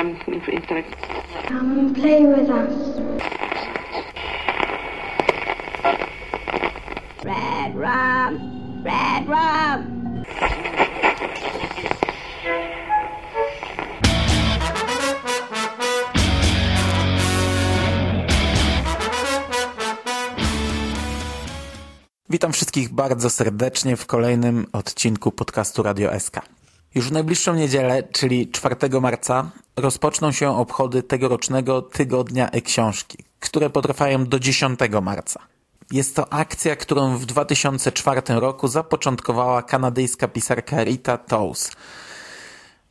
um, intellect. Come and play with us. Red rum, red rum. Witam wszystkich bardzo serdecznie w kolejnym odcinku podcastu Radio SK. Już w najbliższą niedzielę, czyli 4 marca, rozpoczną się obchody tegorocznego Tygodnia e-Książki, które potrwają do 10 marca. Jest to akcja, którą w 2004 roku zapoczątkowała kanadyjska pisarka Rita Tows.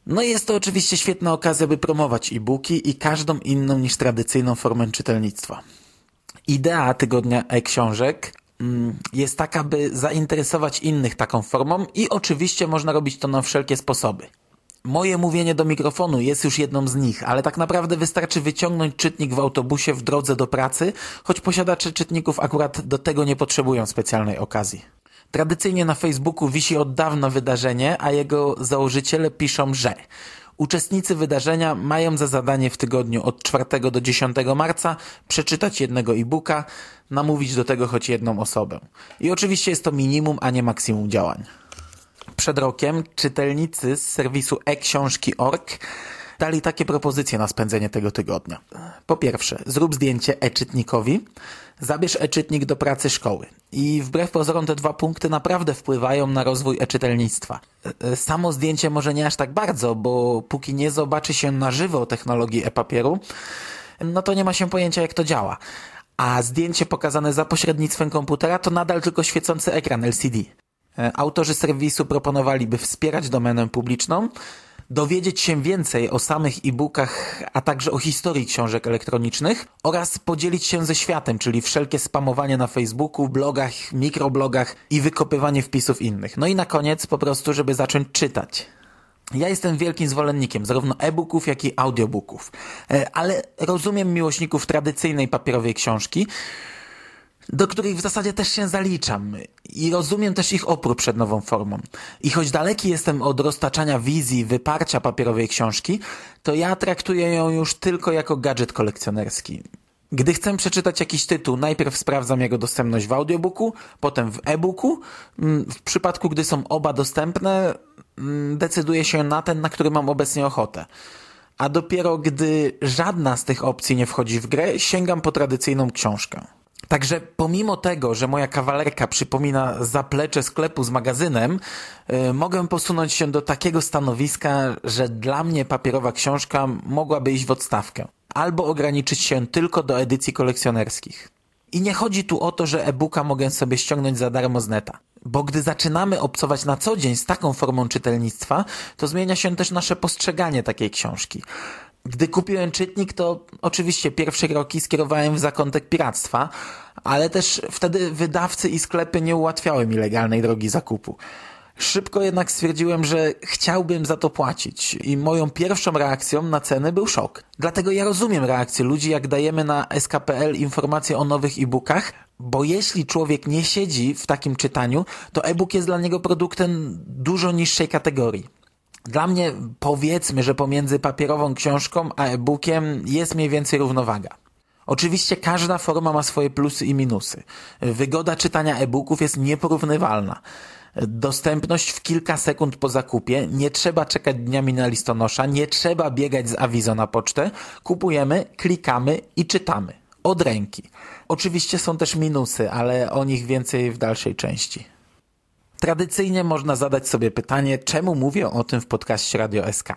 No i jest to oczywiście świetna okazja, by promować e-booki i każdą inną niż tradycyjną formę czytelnictwa. Idea Tygodnia e-Książek jest taka, by zainteresować innych taką formą i oczywiście można robić to na wszelkie sposoby. Moje mówienie do mikrofonu jest już jedną z nich, ale tak naprawdę wystarczy wyciągnąć czytnik w autobusie w drodze do pracy, choć posiadacze czytników akurat do tego nie potrzebują specjalnej okazji. Tradycyjnie na Facebooku wisi od dawna wydarzenie, a jego założyciele piszą, że Uczestnicy wydarzenia mają za zadanie w tygodniu od 4 do 10 marca przeczytać jednego e-booka, namówić do tego choć jedną osobę. I oczywiście jest to minimum, a nie maksimum działań. Przed rokiem czytelnicy z serwisu e-książki.org dali takie propozycje na spędzenie tego tygodnia. Po pierwsze, zrób zdjęcie e-czytnikowi, zabierz e-czytnik do pracy szkoły. I wbrew pozorom te dwa punkty naprawdę wpływają na rozwój e-czytelnictwa. E, Samo zdjęcie może nie aż tak bardzo, bo póki nie zobaczy się na żywo technologii e-papieru, no to nie ma się pojęcia jak to działa. A zdjęcie pokazane za pośrednictwem komputera to nadal tylko świecący ekran LCD. E, Autorzy serwisu proponowali, by wspierać domenę publiczną, dowiedzieć się więcej o samych e-bookach, a także o historii książek elektronicznych oraz podzielić się ze światem, czyli wszelkie spamowanie na Facebooku, blogach, mikroblogach i wykopywanie wpisów innych. No i na koniec po prostu, żeby zacząć czytać. Ja jestem wielkim zwolennikiem zarówno e-booków, jak i audiobooków, E, ale rozumiem miłośników tradycyjnej papierowej książki, do których w zasadzie też się zaliczam i rozumiem też ich opór przed nową formą. I choć daleki jestem od roztaczania wizji, wyparcia papierowej książki, to ja traktuję ją już tylko jako gadżet kolekcjonerski. Gdy chcę przeczytać jakiś tytuł, najpierw sprawdzam jego dostępność w audiobooku, potem w e-booku. Mm, W przypadku, gdy są oba dostępne, decyduję się na ten, na który mam obecnie ochotę. A dopiero gdy żadna z tych opcji nie wchodzi w grę, sięgam po tradycyjną książkę. Także pomimo tego, że moja kawalerka przypomina zaplecze sklepu z magazynem, y, mogę posunąć się do takiego stanowiska, że dla mnie papierowa książka mogłaby iść w odstawkę. Albo ograniczyć się tylko do edycji kolekcjonerskich. I nie chodzi tu o to, że e-booka mogę sobie ściągnąć za darmo z neta. Bo gdy zaczynamy obcować na co dzień z taką formą czytelnictwa, to zmienia się też nasze postrzeganie takiej książki. Gdy kupiłem czytnik, to oczywiście pierwsze kroki skierowałem w zakątek piractwa, ale też wtedy wydawcy i sklepy nie ułatwiały mi legalnej drogi zakupu. Szybko jednak stwierdziłem, że chciałbym za to płacić i moją pierwszą reakcją na ceny był szok. Dlatego ja rozumiem reakcję ludzi, jak dajemy na SKPL informacje o nowych e-bookach, bo jeśli człowiek nie siedzi w takim czytaniu, to e-book jest dla niego produktem dużo niższej kategorii. Dla mnie powiedzmy, że pomiędzy papierową książką a e-bookiem jest mniej więcej równowaga. Oczywiście każda forma ma swoje plusy i minusy. Wygoda czytania e-booków jest nieporównywalna. Dostępność w kilka sekund po zakupie, nie trzeba czekać dniami na listonosza, nie trzeba biegać z awizo na pocztę, kupujemy, klikamy i czytamy. Od ręki. Oczywiście są też minusy, ale o nich więcej w dalszej części. Tradycyjnie można zadać sobie pytanie, czemu mówię o tym w podcaście Radio SK.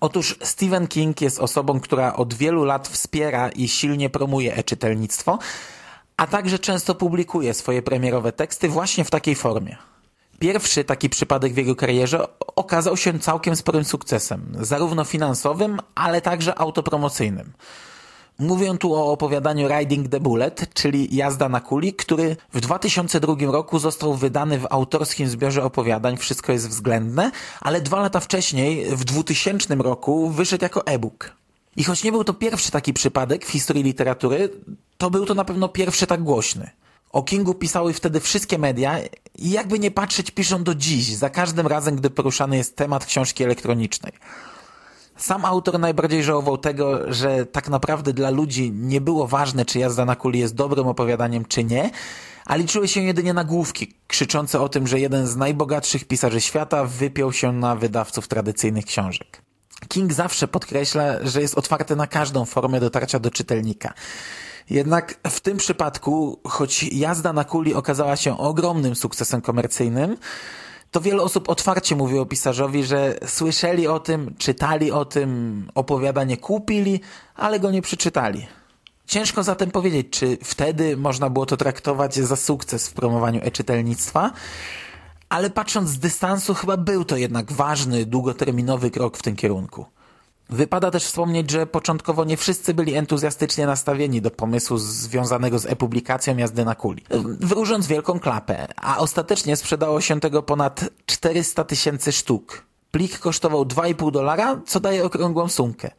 Otóż Stephen King jest osobą, która od wielu lat wspiera i silnie promuje e-czytelnictwo, a także często publikuje swoje premierowe teksty właśnie w takiej formie. Pierwszy taki przypadek w jego karierze okazał się całkiem sporym sukcesem, zarówno finansowym, ale także autopromocyjnym. Mówię tu o opowiadaniu Riding the Bullet, czyli Jazda na kuli, który w 2002 roku został wydany w autorskim zbiorze opowiadań Wszystko jest względne, ale dwa lata wcześniej, w 2000 roku, wyszedł jako e-book. I choć nie był to pierwszy taki przypadek w historii literatury, to był to na pewno pierwszy tak głośny. O Kingu pisały wtedy wszystkie media i jakby nie patrzeć piszą do dziś, za każdym razem, gdy poruszany jest temat książki elektronicznej. Sam autor najbardziej żałował tego, że tak naprawdę dla ludzi nie było ważne, czy jazda na kuli jest dobrym opowiadaniem, czy nie, a liczyły się jedynie nagłówki, krzyczące o tym, że jeden z najbogatszych pisarzy świata wypiął się na wydawców tradycyjnych książek. King zawsze podkreśla, że jest otwarty na każdą formę dotarcia do czytelnika. Jednak w tym przypadku, choć jazda na kuli okazała się ogromnym sukcesem komercyjnym, to wiele osób otwarcie mówi o pisarzowi, że słyszeli o tym, czytali o tym, opowiadanie kupili, ale go nie przeczytali. Ciężko zatem powiedzieć, czy wtedy można było to traktować za sukces w promowaniu e-czytelnictwa, ale patrząc z dystansu chyba był to jednak ważny, długoterminowy krok w tym kierunku. Wypada też wspomnieć, że początkowo nie wszyscy byli entuzjastycznie nastawieni do pomysłu związanego z e-publikacją jazdy na kuli, wróżąc wielką klapę, a ostatecznie sprzedało się tego ponad 400 tysięcy sztuk. Plik kosztował 2,5 dolara, co daje okrągłą sumkę.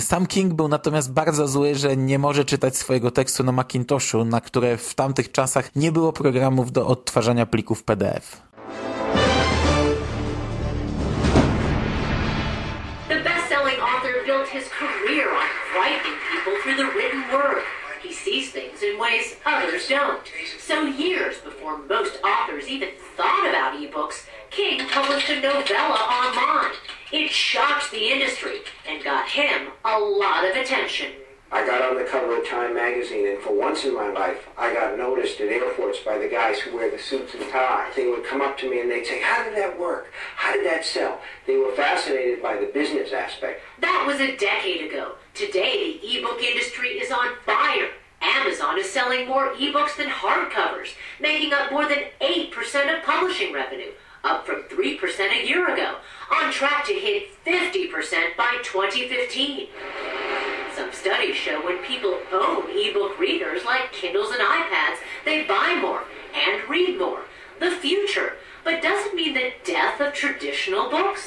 Sam King był natomiast bardzo zły, że nie może czytać swojego tekstu na Macintoshu, na które w tamtych czasach nie było programów do odtwarzania plików PDF. Career on frightening people through the written word. He sees things in ways others don't. So years before most authors even thought about ebooks, King published a novella online. It shocked the industry and got him a lot of attention. I got on the cover of Time magazine, and for once in my life, I got noticed at airports by the guys who wear the suits and ties. They would come up to me and they'd say, How did that work? How did that sell? They were fascinated by the business aspect. That was a decade ago. Today, the ebook industry is on fire. Amazon is selling more ebooks than hardcovers, making up more than 8% of publishing revenue, up from 3% a year ago, on track to hit 50% by 2015. Some studies show when people own ebook readers like Kindles and iPads, they buy more and read more. The future. But mean the death of traditional books.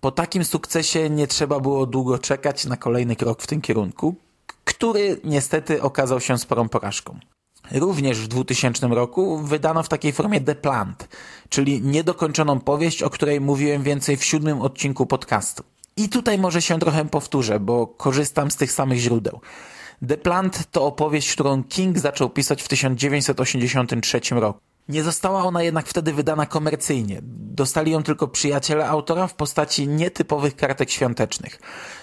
Po takim sukcesie nie trzeba było długo czekać na kolejny krok w tym kierunku, który niestety okazał się sporą porażką. Również w 2000 roku wydano w takiej formie The Plant, czyli niedokończoną powieść, o której mówiłem więcej w siódmym odcinku podcastu. I tutaj może się trochę powtórzę, bo korzystam z tych samych źródeł. The Plant to opowieść, którą King zaczął pisać w 1983 roku. Nie została ona jednak wtedy wydana komercyjnie. Dostali ją tylko przyjaciele autora w postaci nietypowych kartek świątecznych.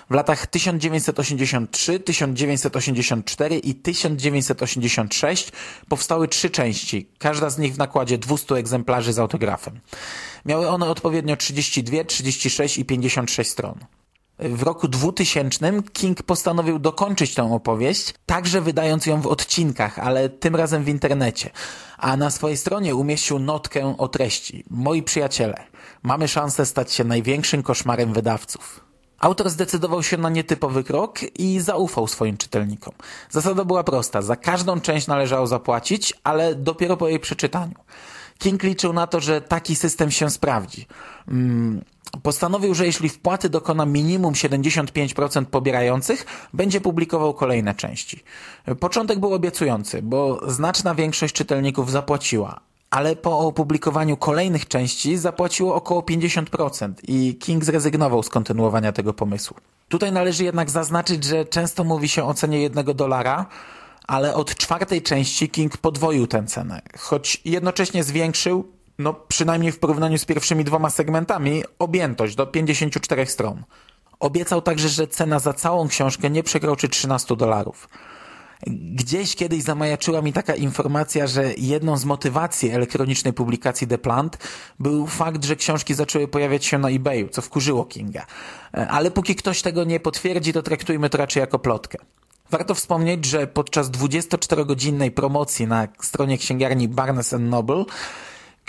W latach 1983, 1984 i 1986 powstały trzy części, każda z nich w nakładzie 200 egzemplarzy z autografem. Miały one odpowiednio 32, 36 i 56 stron. W roku 2000 King postanowił dokończyć tę opowieść, także wydając ją w odcinkach, ale tym razem w internecie. A na swojej stronie umieścił notkę o treści. Moi przyjaciele, mamy szansę stać się największym koszmarem wydawców. Autor zdecydował się na nietypowy krok i zaufał swoim czytelnikom. Zasada była prosta. Za każdą część należało zapłacić, ale dopiero po jej przeczytaniu. King liczył na to, że taki system się sprawdzi. Hmm postanowił, że jeśli wpłaty dokona minimum 75% pobierających, będzie publikował kolejne części. Początek był obiecujący, bo znaczna większość czytelników zapłaciła, ale po opublikowaniu kolejnych części zapłaciło około 50% i King zrezygnował z kontynuowania tego pomysłu. Tutaj należy jednak zaznaczyć, że często mówi się o cenie jednego dolara, ale od czwartej części King podwoił tę cenę, choć jednocześnie zwiększył no przynajmniej w porównaniu z pierwszymi dwoma segmentami, objętość do 54 stron. Obiecał także, że cena za całą książkę nie przekroczy 13 dolarów. Gdzieś kiedyś zamajaczyła mi taka informacja, że jedną z motywacji elektronicznej publikacji The Plant był fakt, że książki zaczęły pojawiać się na eBayu, co wkurzyło Kinga. Ale póki ktoś tego nie potwierdzi, to traktujmy to raczej jako plotkę. Warto wspomnieć, że podczas 24-godzinnej promocji na stronie księgarni Barnes Noble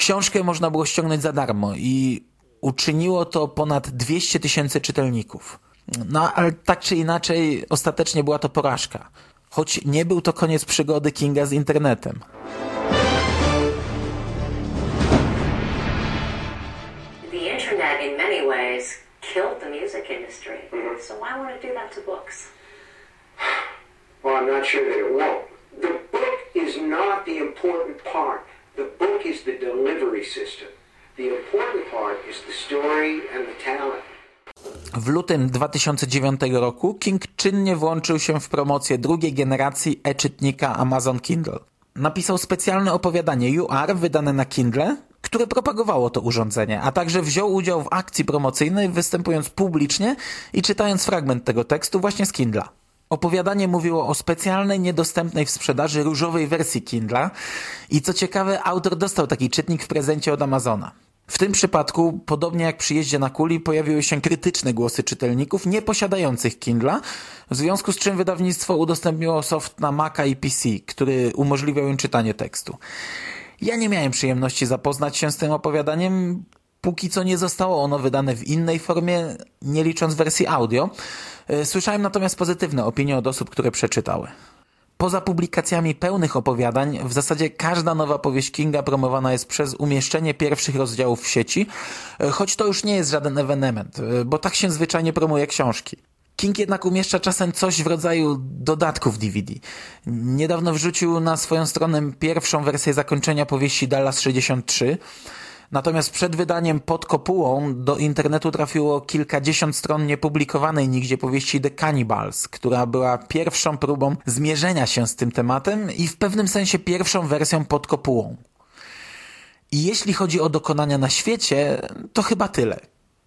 Książkę można było ściągnąć za darmo i uczyniło to ponad 200 tysięcy czytelników. No ale tak czy inaczej, ostatecznie była to porażka. Choć nie był to koniec przygody Kinga z internetem. The internet in many ways killed the music industry. So why want to do that to books? Well, I'm not sure that it won't. The book is not the important part. The book is the delivery system. The important part is the story and the talent. W lutym 2009 roku King czynnie włączył się w promocję drugiej generacji e-czytnika Amazon Kindle. Napisał specjalne opowiadanie UR wydane na Kindle, które propagowało to urządzenie, a także wziął udział w akcji promocyjnej, występując publicznie i czytając fragment tego tekstu właśnie z Kindla. Opowiadanie mówiło o specjalnej, niedostępnej w sprzedaży różowej wersji Kindla i co ciekawe, autor dostał taki czytnik w prezencie od Amazona. W tym przypadku, podobnie jak przy jeździe na kuli, pojawiły się krytyczne głosy czytelników nieposiadających Kindla, w związku z czym wydawnictwo udostępniło soft na Maca i PC, który umożliwiał im czytanie tekstu. Ja nie miałem przyjemności zapoznać się z tym opowiadaniem, póki co nie zostało ono wydane w innej formie, nie licząc wersji audio. E, słyszałem natomiast pozytywne opinie od osób, które przeczytały. Poza publikacjami pełnych opowiadań, w zasadzie każda nowa powieść Kinga promowana jest przez umieszczenie pierwszych rozdziałów w sieci, e, choć to już nie jest żaden ewenement, e, bo tak się zwyczajnie promuje książki. King jednak umieszcza czasem coś w rodzaju dodatków DVD. Niedawno wrzucił na swoją stronę pierwszą wersję zakończenia powieści Dallas 63, Natomiast przed wydaniem pod kopułą do internetu trafiło kilkadziesiąt stron niepublikowanej nigdzie powieści The Cannibals, która była pierwszą próbą zmierzenia się z tym tematem i w pewnym sensie pierwszą wersją pod kopułą. I jeśli chodzi o dokonania na świecie, to chyba tyle.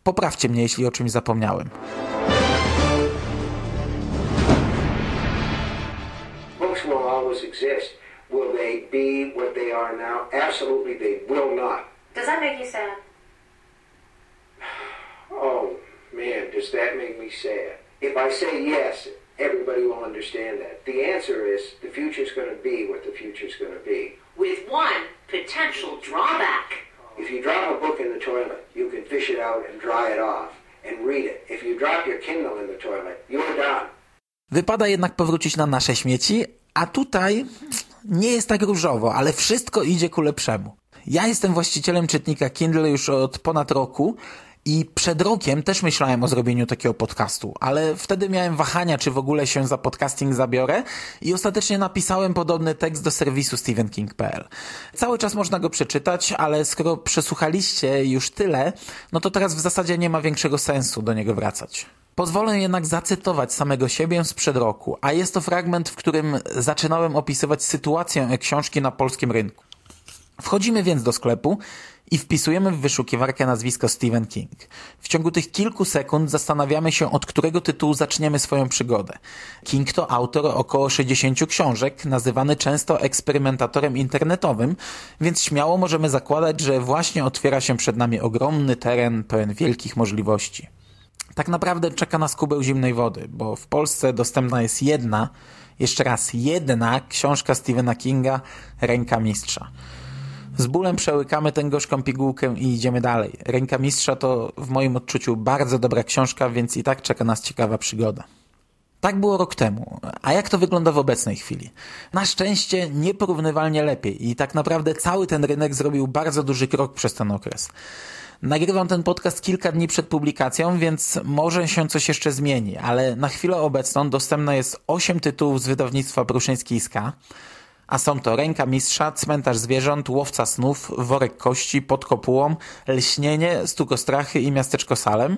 Poprawcie mnie, jeśli o czymś zapomniałem. Will always exist. Will they be what they are now? Absolutely, they will not. Does that make you sad? Oh, man, does that make me sad? If I say yes, everybody will understand that. The answer is the future's going to be what the future's going to be. With one potential drawback. If you drop a book in the toilet, you can fish it out and dry it off and read it. If you drop your Kindle in the toilet, you're done. Wypada jednak powrócić na nasze śmieci, a tutaj nie jest tak różowo, ale wszystko idzie ku lepszemu. Ja jestem właścicielem czytnika Kindle już od ponad roku i przed rokiem też myślałem o zrobieniu takiego podcastu, ale wtedy miałem wahania, czy w ogóle się za podcasting zabiorę i ostatecznie napisałem podobny tekst do serwisu stephenking.pl. Cały czas można go przeczytać, ale skoro przesłuchaliście już tyle, no to teraz w zasadzie nie ma większego sensu do niego wracać. Pozwolę jednak zacytować samego siebie sprzed roku, a jest to fragment, w którym zaczynałem opisywać sytuację książki na polskim rynku. Wchodzimy więc do sklepu i wpisujemy w wyszukiwarkę nazwisko Stephen King. W ciągu tych kilku sekund zastanawiamy się, od którego tytułu zaczniemy swoją przygodę. King to autor około 60 książek, nazywany często eksperymentatorem internetowym, więc śmiało możemy zakładać, że właśnie otwiera się przed nami ogromny teren pełen wielkich możliwości. Tak naprawdę czeka nas kubeł zimnej wody, bo w Polsce dostępna jest jedna, jeszcze raz jedna książka Stephena Kinga, Ręka Mistrza. Z bólem przełykamy tę gorzką pigułkę i idziemy dalej. Ręka Mistrza to w moim odczuciu bardzo dobra książka, więc i tak czeka nas ciekawa przygoda. Tak było rok temu. A jak to wygląda w obecnej chwili? Na szczęście nieporównywalnie lepiej i tak naprawdę cały ten rynek zrobił bardzo duży krok przez ten okres. Nagrywam ten podcast kilka dni przed publikacją, więc może się coś jeszcze zmieni, ale na chwilę obecną dostępne jest 8 tytułów z wydawnictwa Pruszyński Ska, a są to Ręka Mistrza, Cmentarz Zwierząt, Łowca Snów, Worek Kości, Pod Kopułą, Lśnienie, Stukostrachy i Miasteczko Salem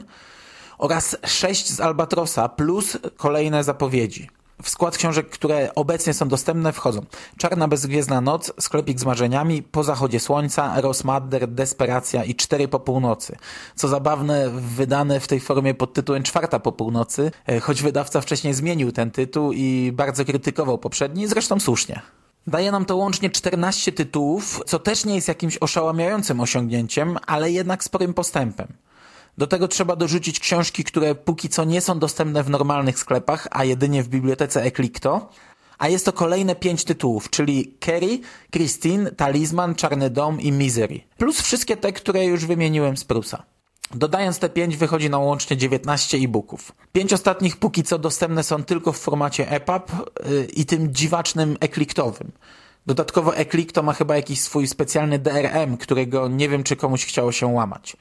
oraz sześć z Albatrosa plus kolejne zapowiedzi. W skład książek, które obecnie są dostępne wchodzą Czarna Bezgwiezdna Noc, Sklepik z Marzeniami, Po Zachodzie Słońca, Rosmadder, Desperacja i Cztery po północy. Co zabawne, wydane w tej formie pod tytułem Czwarta po północy, e, choć wydawca wcześniej zmienił ten tytuł i bardzo krytykował poprzedni, zresztą słusznie. Daje nam to łącznie 14 tytułów, co też nie jest jakimś oszałamiającym osiągnięciem, ale jednak sporym postępem. Do tego trzeba dorzucić książki, które póki co nie są dostępne w normalnych sklepach, a jedynie w bibliotece Eclicto. A jest to kolejne pięć tytułów, czyli Kerry, Christine, Talizman, Czarny Dom i Misery. Plus wszystkie te, które już wymieniłem z Prusa. Dodając te 5 wychodzi na łącznie 19 e-booków. Pięć ostatnich póki co dostępne są tylko w formacie EPUB yy, i tym dziwacznym ekliktowym. Dodatkowo Eklikto ma chyba jakiś swój specjalny DRM, którego nie wiem czy komuś chciało się łamać.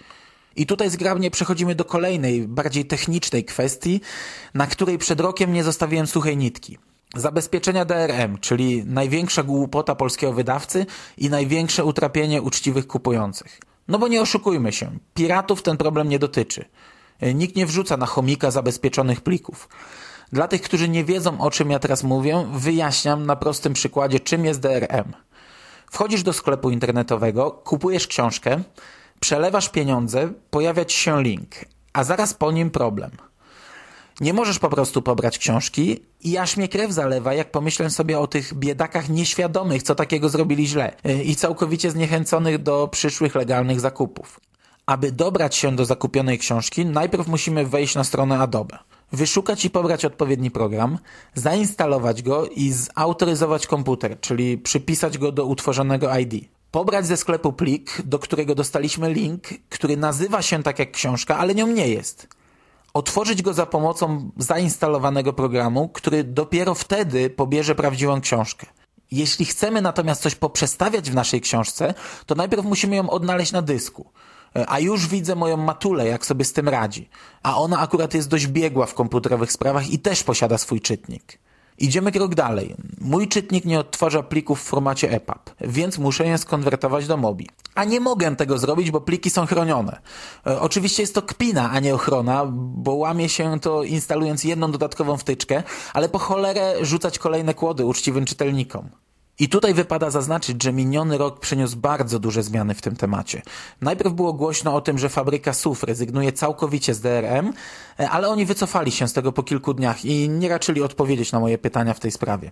I tutaj zgrabnie przechodzimy do kolejnej, bardziej technicznej kwestii, na której przed rokiem nie zostawiłem suchej nitki. Zabezpieczenia DRM, czyli największa głupota polskiego wydawcy i największe utrapienie uczciwych kupujących. No bo nie oszukujmy się, piratów ten problem nie dotyczy. Nikt nie wrzuca na chomika zabezpieczonych plików. Dla tych, którzy nie wiedzą o czym ja teraz mówię, wyjaśniam na prostym przykładzie, czym jest DRM. Wchodzisz do sklepu internetowego, kupujesz książkę, przelewasz pieniądze, pojawia ci się link, a zaraz po nim problem. Nie możesz po prostu pobrać książki i aż mnie krew zalewa, jak pomyślę sobie o tych biedakach nieświadomych, co takiego zrobili źle i całkowicie zniechęconych do przyszłych legalnych zakupów. Aby dobrać się do zakupionej książki, najpierw musimy wejść na stronę Adobe wyszukać i pobrać odpowiedni program, zainstalować go i zautoryzować komputer, czyli przypisać go do utworzonego ID. Pobrać ze sklepu plik, do którego dostaliśmy link, który nazywa się tak jak książka, ale nią nie jest. Otworzyć go za pomocą zainstalowanego programu, który dopiero wtedy pobierze prawdziwą książkę. Jeśli chcemy natomiast coś poprzestawiać w naszej książce, to najpierw musimy ją odnaleźć na dysku. E, a już widzę moją matulę, jak sobie z tym radzi. A ona akurat jest dość biegła w komputerowych sprawach i też posiada swój czytnik. Idziemy krok dalej. Mój czytnik nie odtwarza plików w formacie EPUB, więc muszę je skonwertować do MOBI. A nie mogę tego zrobić, bo pliki są chronione. E, oczywiście jest to kpina, a nie ochrona, bo łamie się to instalując jedną dodatkową wtyczkę, ale po cholerę rzucać kolejne kłody uczciwym czytelnikom. I tutaj wypada zaznaczyć, że miniony rok przyniósł bardzo duże zmiany w tym temacie. Najpierw było głośno o tym, że fabryka SUF rezygnuje całkowicie z DRM, ale oni wycofali się z tego po kilku dniach i nie raczyli odpowiedzieć na moje pytania w tej sprawie.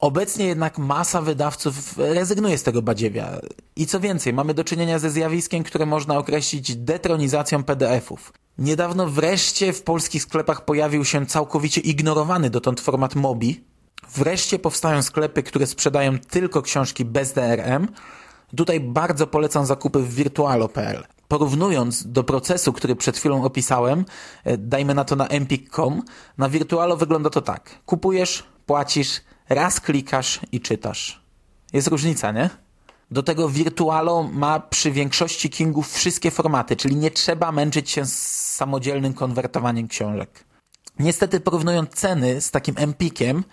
Obecnie jednak masa wydawców rezygnuje z tego badziewia. I co więcej, mamy do czynienia ze zjawiskiem, które można określić detronizacją PDF-ów. Niedawno wreszcie w polskich sklepach pojawił się całkowicie ignorowany dotąd format MOBI, Wreszcie powstają sklepy, które sprzedają tylko książki bez DRM. Tutaj bardzo polecam zakupy w virtualo.pl. Porównując do procesu, który przed chwilą opisałem, e, dajmy na to na empik.com, na Virtualo wygląda to tak. Kupujesz, płacisz, raz klikasz i czytasz. Jest różnica, nie? Do tego Virtualo ma przy większości Kingów wszystkie formaty, czyli nie trzeba męczyć się z samodzielnym konwertowaniem książek. Niestety porównując ceny z takim Empikiem,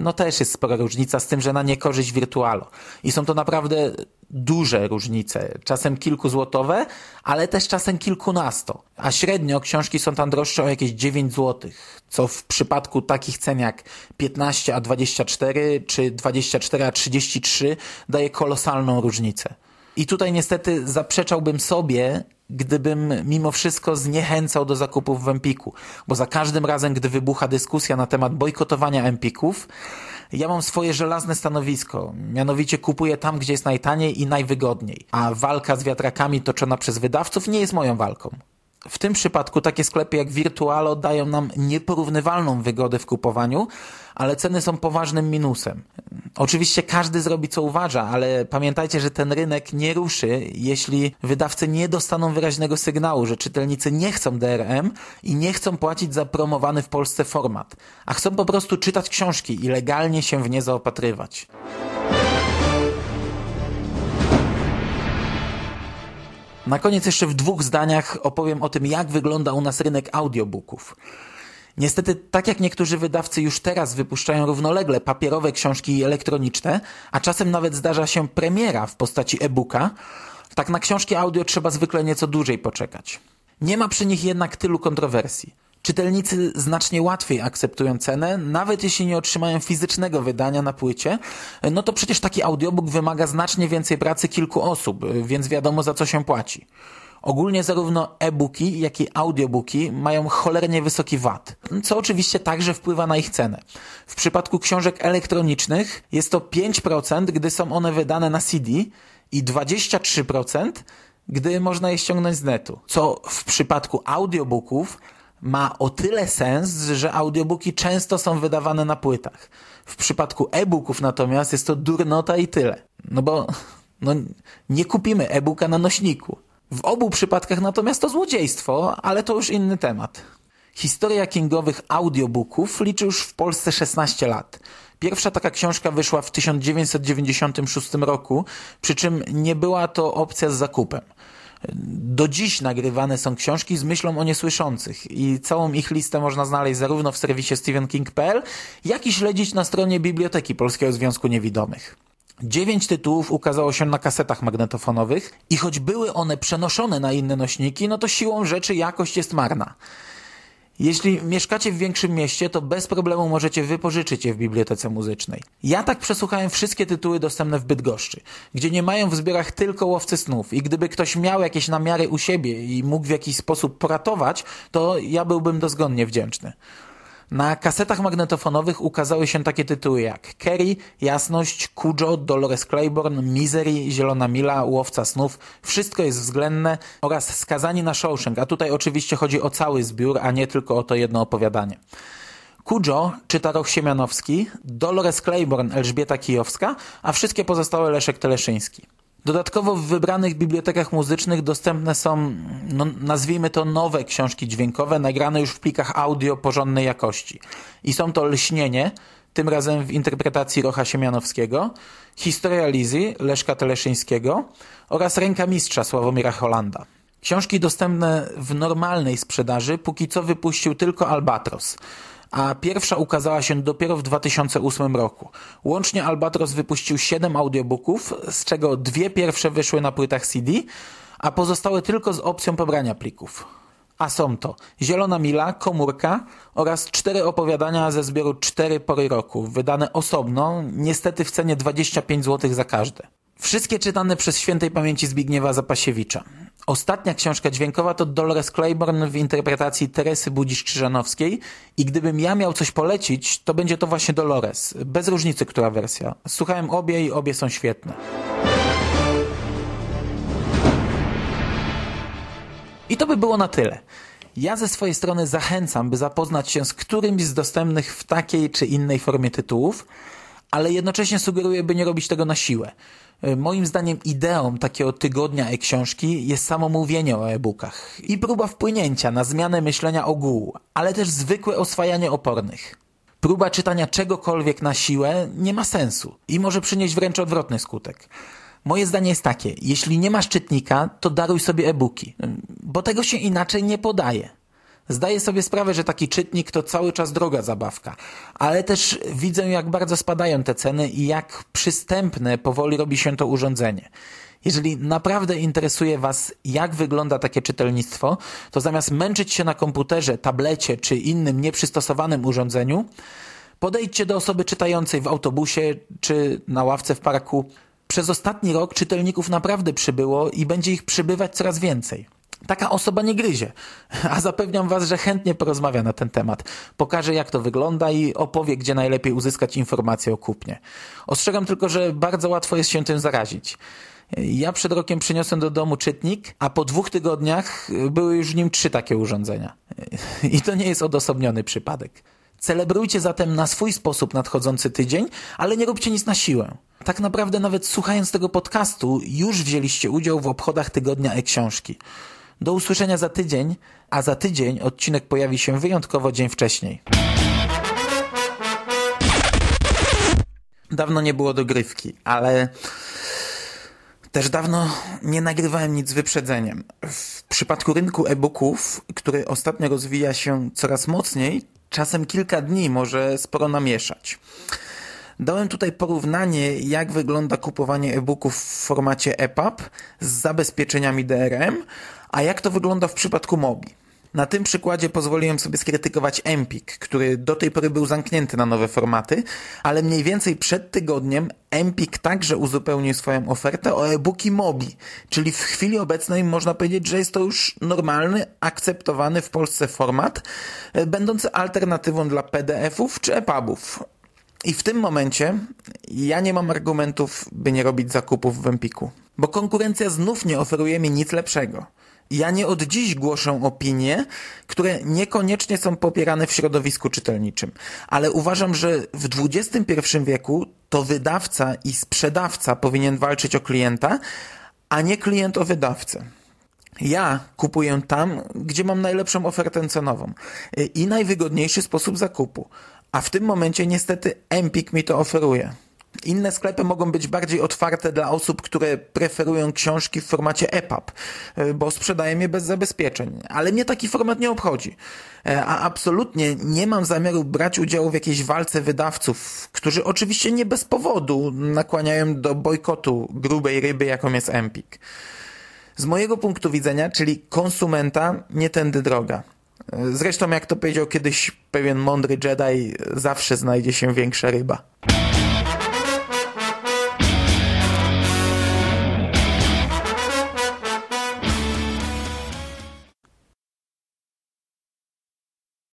no też jest spora różnica z tym, że na niekorzyść wirtualo. I są to naprawdę duże różnice, czasem kilkuzłotowe, ale też czasem kilkunasto. A średnio książki są tam droższe o jakieś 9 zł, co w przypadku takich cen jak 15 a 24 czy 24 a 33 daje kolosalną różnicę. I tutaj niestety zaprzeczałbym sobie, gdybym mimo wszystko zniechęcał do zakupów w Empiku, bo za każdym razem, gdy wybucha dyskusja na temat bojkotowania Empików, ja mam swoje żelazne stanowisko, mianowicie kupuję tam, gdzie jest najtaniej i najwygodniej, a walka z wiatrakami toczona przez wydawców nie jest moją walką. W tym przypadku takie sklepy jak Virtualo dają nam nieporównywalną wygodę w kupowaniu, ale ceny są poważnym minusem. Oczywiście każdy zrobi co uważa, ale pamiętajcie, że ten rynek nie ruszy, jeśli wydawcy nie dostaną wyraźnego sygnału, że czytelnicy nie chcą DRM i nie chcą płacić za promowany w Polsce format, a chcą po prostu czytać książki i legalnie się w nie zaopatrywać. Na koniec jeszcze w dwóch zdaniach opowiem o tym, jak wygląda u nas rynek audiobooków. Niestety, tak jak niektórzy wydawcy już teraz wypuszczają równolegle papierowe książki elektroniczne, a czasem nawet zdarza się premiera w postaci e-booka, tak na książki audio trzeba zwykle nieco dłużej poczekać. Nie ma przy nich jednak tylu kontrowersji. Czytelnicy znacznie łatwiej akceptują cenę, nawet jeśli nie otrzymają fizycznego wydania na płycie, no to przecież taki audiobook wymaga znacznie więcej pracy kilku osób, więc wiadomo za co się płaci. Ogólnie zarówno e-booki, jak i audiobooki mają cholernie wysoki VAT, co oczywiście także wpływa na ich cenę. W przypadku książek elektronicznych jest to 5%, gdy są one wydane na CD i 23%, gdy można je ściągnąć z netu. Co w przypadku audiobooków ma o tyle sens, że audiobooki często są wydawane na płytach. W przypadku e-booków natomiast jest to durnota i tyle. No bo no, nie kupimy e-booka na nośniku. W obu przypadkach natomiast to złodziejstwo, ale to już inny temat. Historia kingowych audiobooków liczy już w Polsce 16 lat. Pierwsza taka książka wyszła w 1996 roku, przy czym nie była to opcja z zakupem. Do dziś nagrywane są książki z myślą o niesłyszących i całą ich listę można znaleźć zarówno w serwisie stephenking.pl, jak i śledzić na stronie Biblioteki Polskiego Związku Niewidomych. Dziewięć tytułów ukazało się na kasetach magnetofonowych i choć były one przenoszone na inne nośniki, no to siłą rzeczy jakość jest marna. Jeśli mieszkacie w większym mieście, to bez problemu możecie wypożyczyć je w bibliotece muzycznej. Ja tak przesłuchałem wszystkie tytuły dostępne w Bydgoszczy, gdzie nie mają w zbiorach tylko łowcy snów i gdyby ktoś miał jakieś namiary u siebie i mógł w jakiś sposób poratować, to ja byłbym dozgonnie wdzięczny. Na kasetach magnetofonowych ukazały się takie tytuły jak Kerry, Jasność, Kujo, Dolores Claiborne, Misery, Zielona Mila, Łowca Snów, Wszystko jest względne oraz Skazani na Shawshank, a tutaj oczywiście chodzi o cały zbiór, a nie tylko o to jedno opowiadanie. Kujo czyta Roch Siemianowski, Dolores Claiborne Elżbieta Kijowska, a wszystkie pozostałe Leszek Teleszyński. Dodatkowo w wybranych bibliotekach muzycznych dostępne są, no, nazwijmy to nowe książki dźwiękowe, nagrane już w plikach audio porządnej jakości. I są to Lśnienie, tym razem w interpretacji Rocha Siemianowskiego, Historia Lizy Leszka Teleszyńskiego oraz Ręka Mistrza Sławomira Holanda. Książki dostępne w normalnej sprzedaży póki co wypuścił tylko Albatros a pierwsza ukazała się dopiero w 2008 roku. Łącznie Albatros wypuścił 7 audiobooków, z czego dwie pierwsze wyszły na płytach CD, a pozostałe tylko z opcją pobrania plików. A są to Zielona Mila, Komórka oraz cztery opowiadania ze zbioru Cztery Pory Roku, wydane osobno, niestety w cenie 25 zł za każde. Wszystkie czytane przez świętej pamięci Zbigniewa Zapasiewicza. Ostatnia książka dźwiękowa to Dolores Claiborne w interpretacji Teresy Budzisz-Krzyżanowskiej i gdybym ja miał coś polecić, to będzie to właśnie Dolores. Bez różnicy, która wersja. Słuchałem obie i obie są świetne. I to by było na tyle. Ja ze swojej strony zachęcam, by zapoznać się z którymś z dostępnych w takiej czy innej formie tytułów, ale jednocześnie sugeruję, by nie robić tego na siłę. E, moim zdaniem ideą takiego tygodnia e-książki jest samo mówienie o e-bookach i próba wpłynięcia na zmianę myślenia ogółu, ale też zwykłe oswajanie opornych. Próba czytania czegokolwiek na siłę nie ma sensu i może przynieść wręcz odwrotny skutek. Moje zdanie jest takie, jeśli nie masz czytnika, to daruj sobie e-booki, bo tego się inaczej nie podaje. Zdaję sobie sprawę, że taki czytnik to cały czas droga zabawka, ale też widzę, jak bardzo spadają te ceny i jak przystępne powoli robi się to urządzenie. Jeżeli naprawdę interesuje Was, jak wygląda takie czytelnictwo, to zamiast męczyć się na komputerze, tablecie czy innym nieprzystosowanym urządzeniu, podejdźcie do osoby czytającej w autobusie czy na ławce w parku. Przez ostatni rok czytelników naprawdę przybyło i będzie ich przybywać coraz więcej. Taka osoba nie gryzie, a zapewniam Was, że chętnie porozmawia na ten temat. Pokaże jak to wygląda i opowie, gdzie najlepiej uzyskać informacje o kupnie. Ostrzegam tylko, że bardzo łatwo jest się tym zarazić. Ja przed rokiem przyniosłem do domu czytnik, a po dwóch tygodniach były już w nim trzy takie urządzenia. I to nie jest odosobniony przypadek. Celebrujcie zatem na swój sposób nadchodzący tydzień, ale nie róbcie nic na siłę. Tak naprawdę nawet słuchając tego podcastu już wzięliście udział w obchodach tygodnia e-książki. Do usłyszenia za tydzień, a za tydzień odcinek pojawi się wyjątkowo dzień wcześniej. Dawno nie było dogrywki, ale też dawno nie nagrywałem nic z wyprzedzeniem. W przypadku rynku e-booków, który ostatnio rozwija się coraz mocniej, czasem kilka dni może sporo namieszać. Dałem tutaj porównanie, jak wygląda kupowanie e-booków w formacie EPUB z zabezpieczeniami DRM, a jak to wygląda w przypadku Mobi? Na tym przykładzie pozwoliłem sobie skrytykować Empik, który do tej pory był zamknięty na nowe formaty, ale mniej więcej przed tygodniem Empik także uzupełnił swoją ofertę o e-booki Mobi, czyli w chwili obecnej można powiedzieć, że jest to już normalny, akceptowany w Polsce format, e, będący alternatywą dla PDF-ów czy EPUBów. I w tym momencie ja nie mam argumentów, by nie robić zakupów w Empiku, bo konkurencja znów nie oferuje mi nic lepszego. Ja nie od dziś głoszę opinie, które niekoniecznie są popierane w środowisku czytelniczym, ale uważam, że w XXI wieku to wydawca i sprzedawca powinien walczyć o klienta, a nie klient o wydawcę. Ja kupuję tam, gdzie mam najlepszą ofertę cenową i najwygodniejszy sposób zakupu, a w tym momencie niestety Empik mi to oferuje. Inne sklepy mogą być bardziej otwarte dla osób, które preferują książki w formacie EPUB, e, bo sprzedają je bez zabezpieczeń. Ale mnie taki format nie obchodzi. E, a absolutnie nie mam zamiaru brać udziału w jakiejś walce wydawców, którzy oczywiście nie bez powodu nakłaniają do bojkotu grubej ryby, jaką jest Empik. Z mojego punktu widzenia, czyli konsumenta, nie tędy droga. E, zresztą, jak to powiedział kiedyś pewien mądry Jedi, zawsze znajdzie się większa ryba.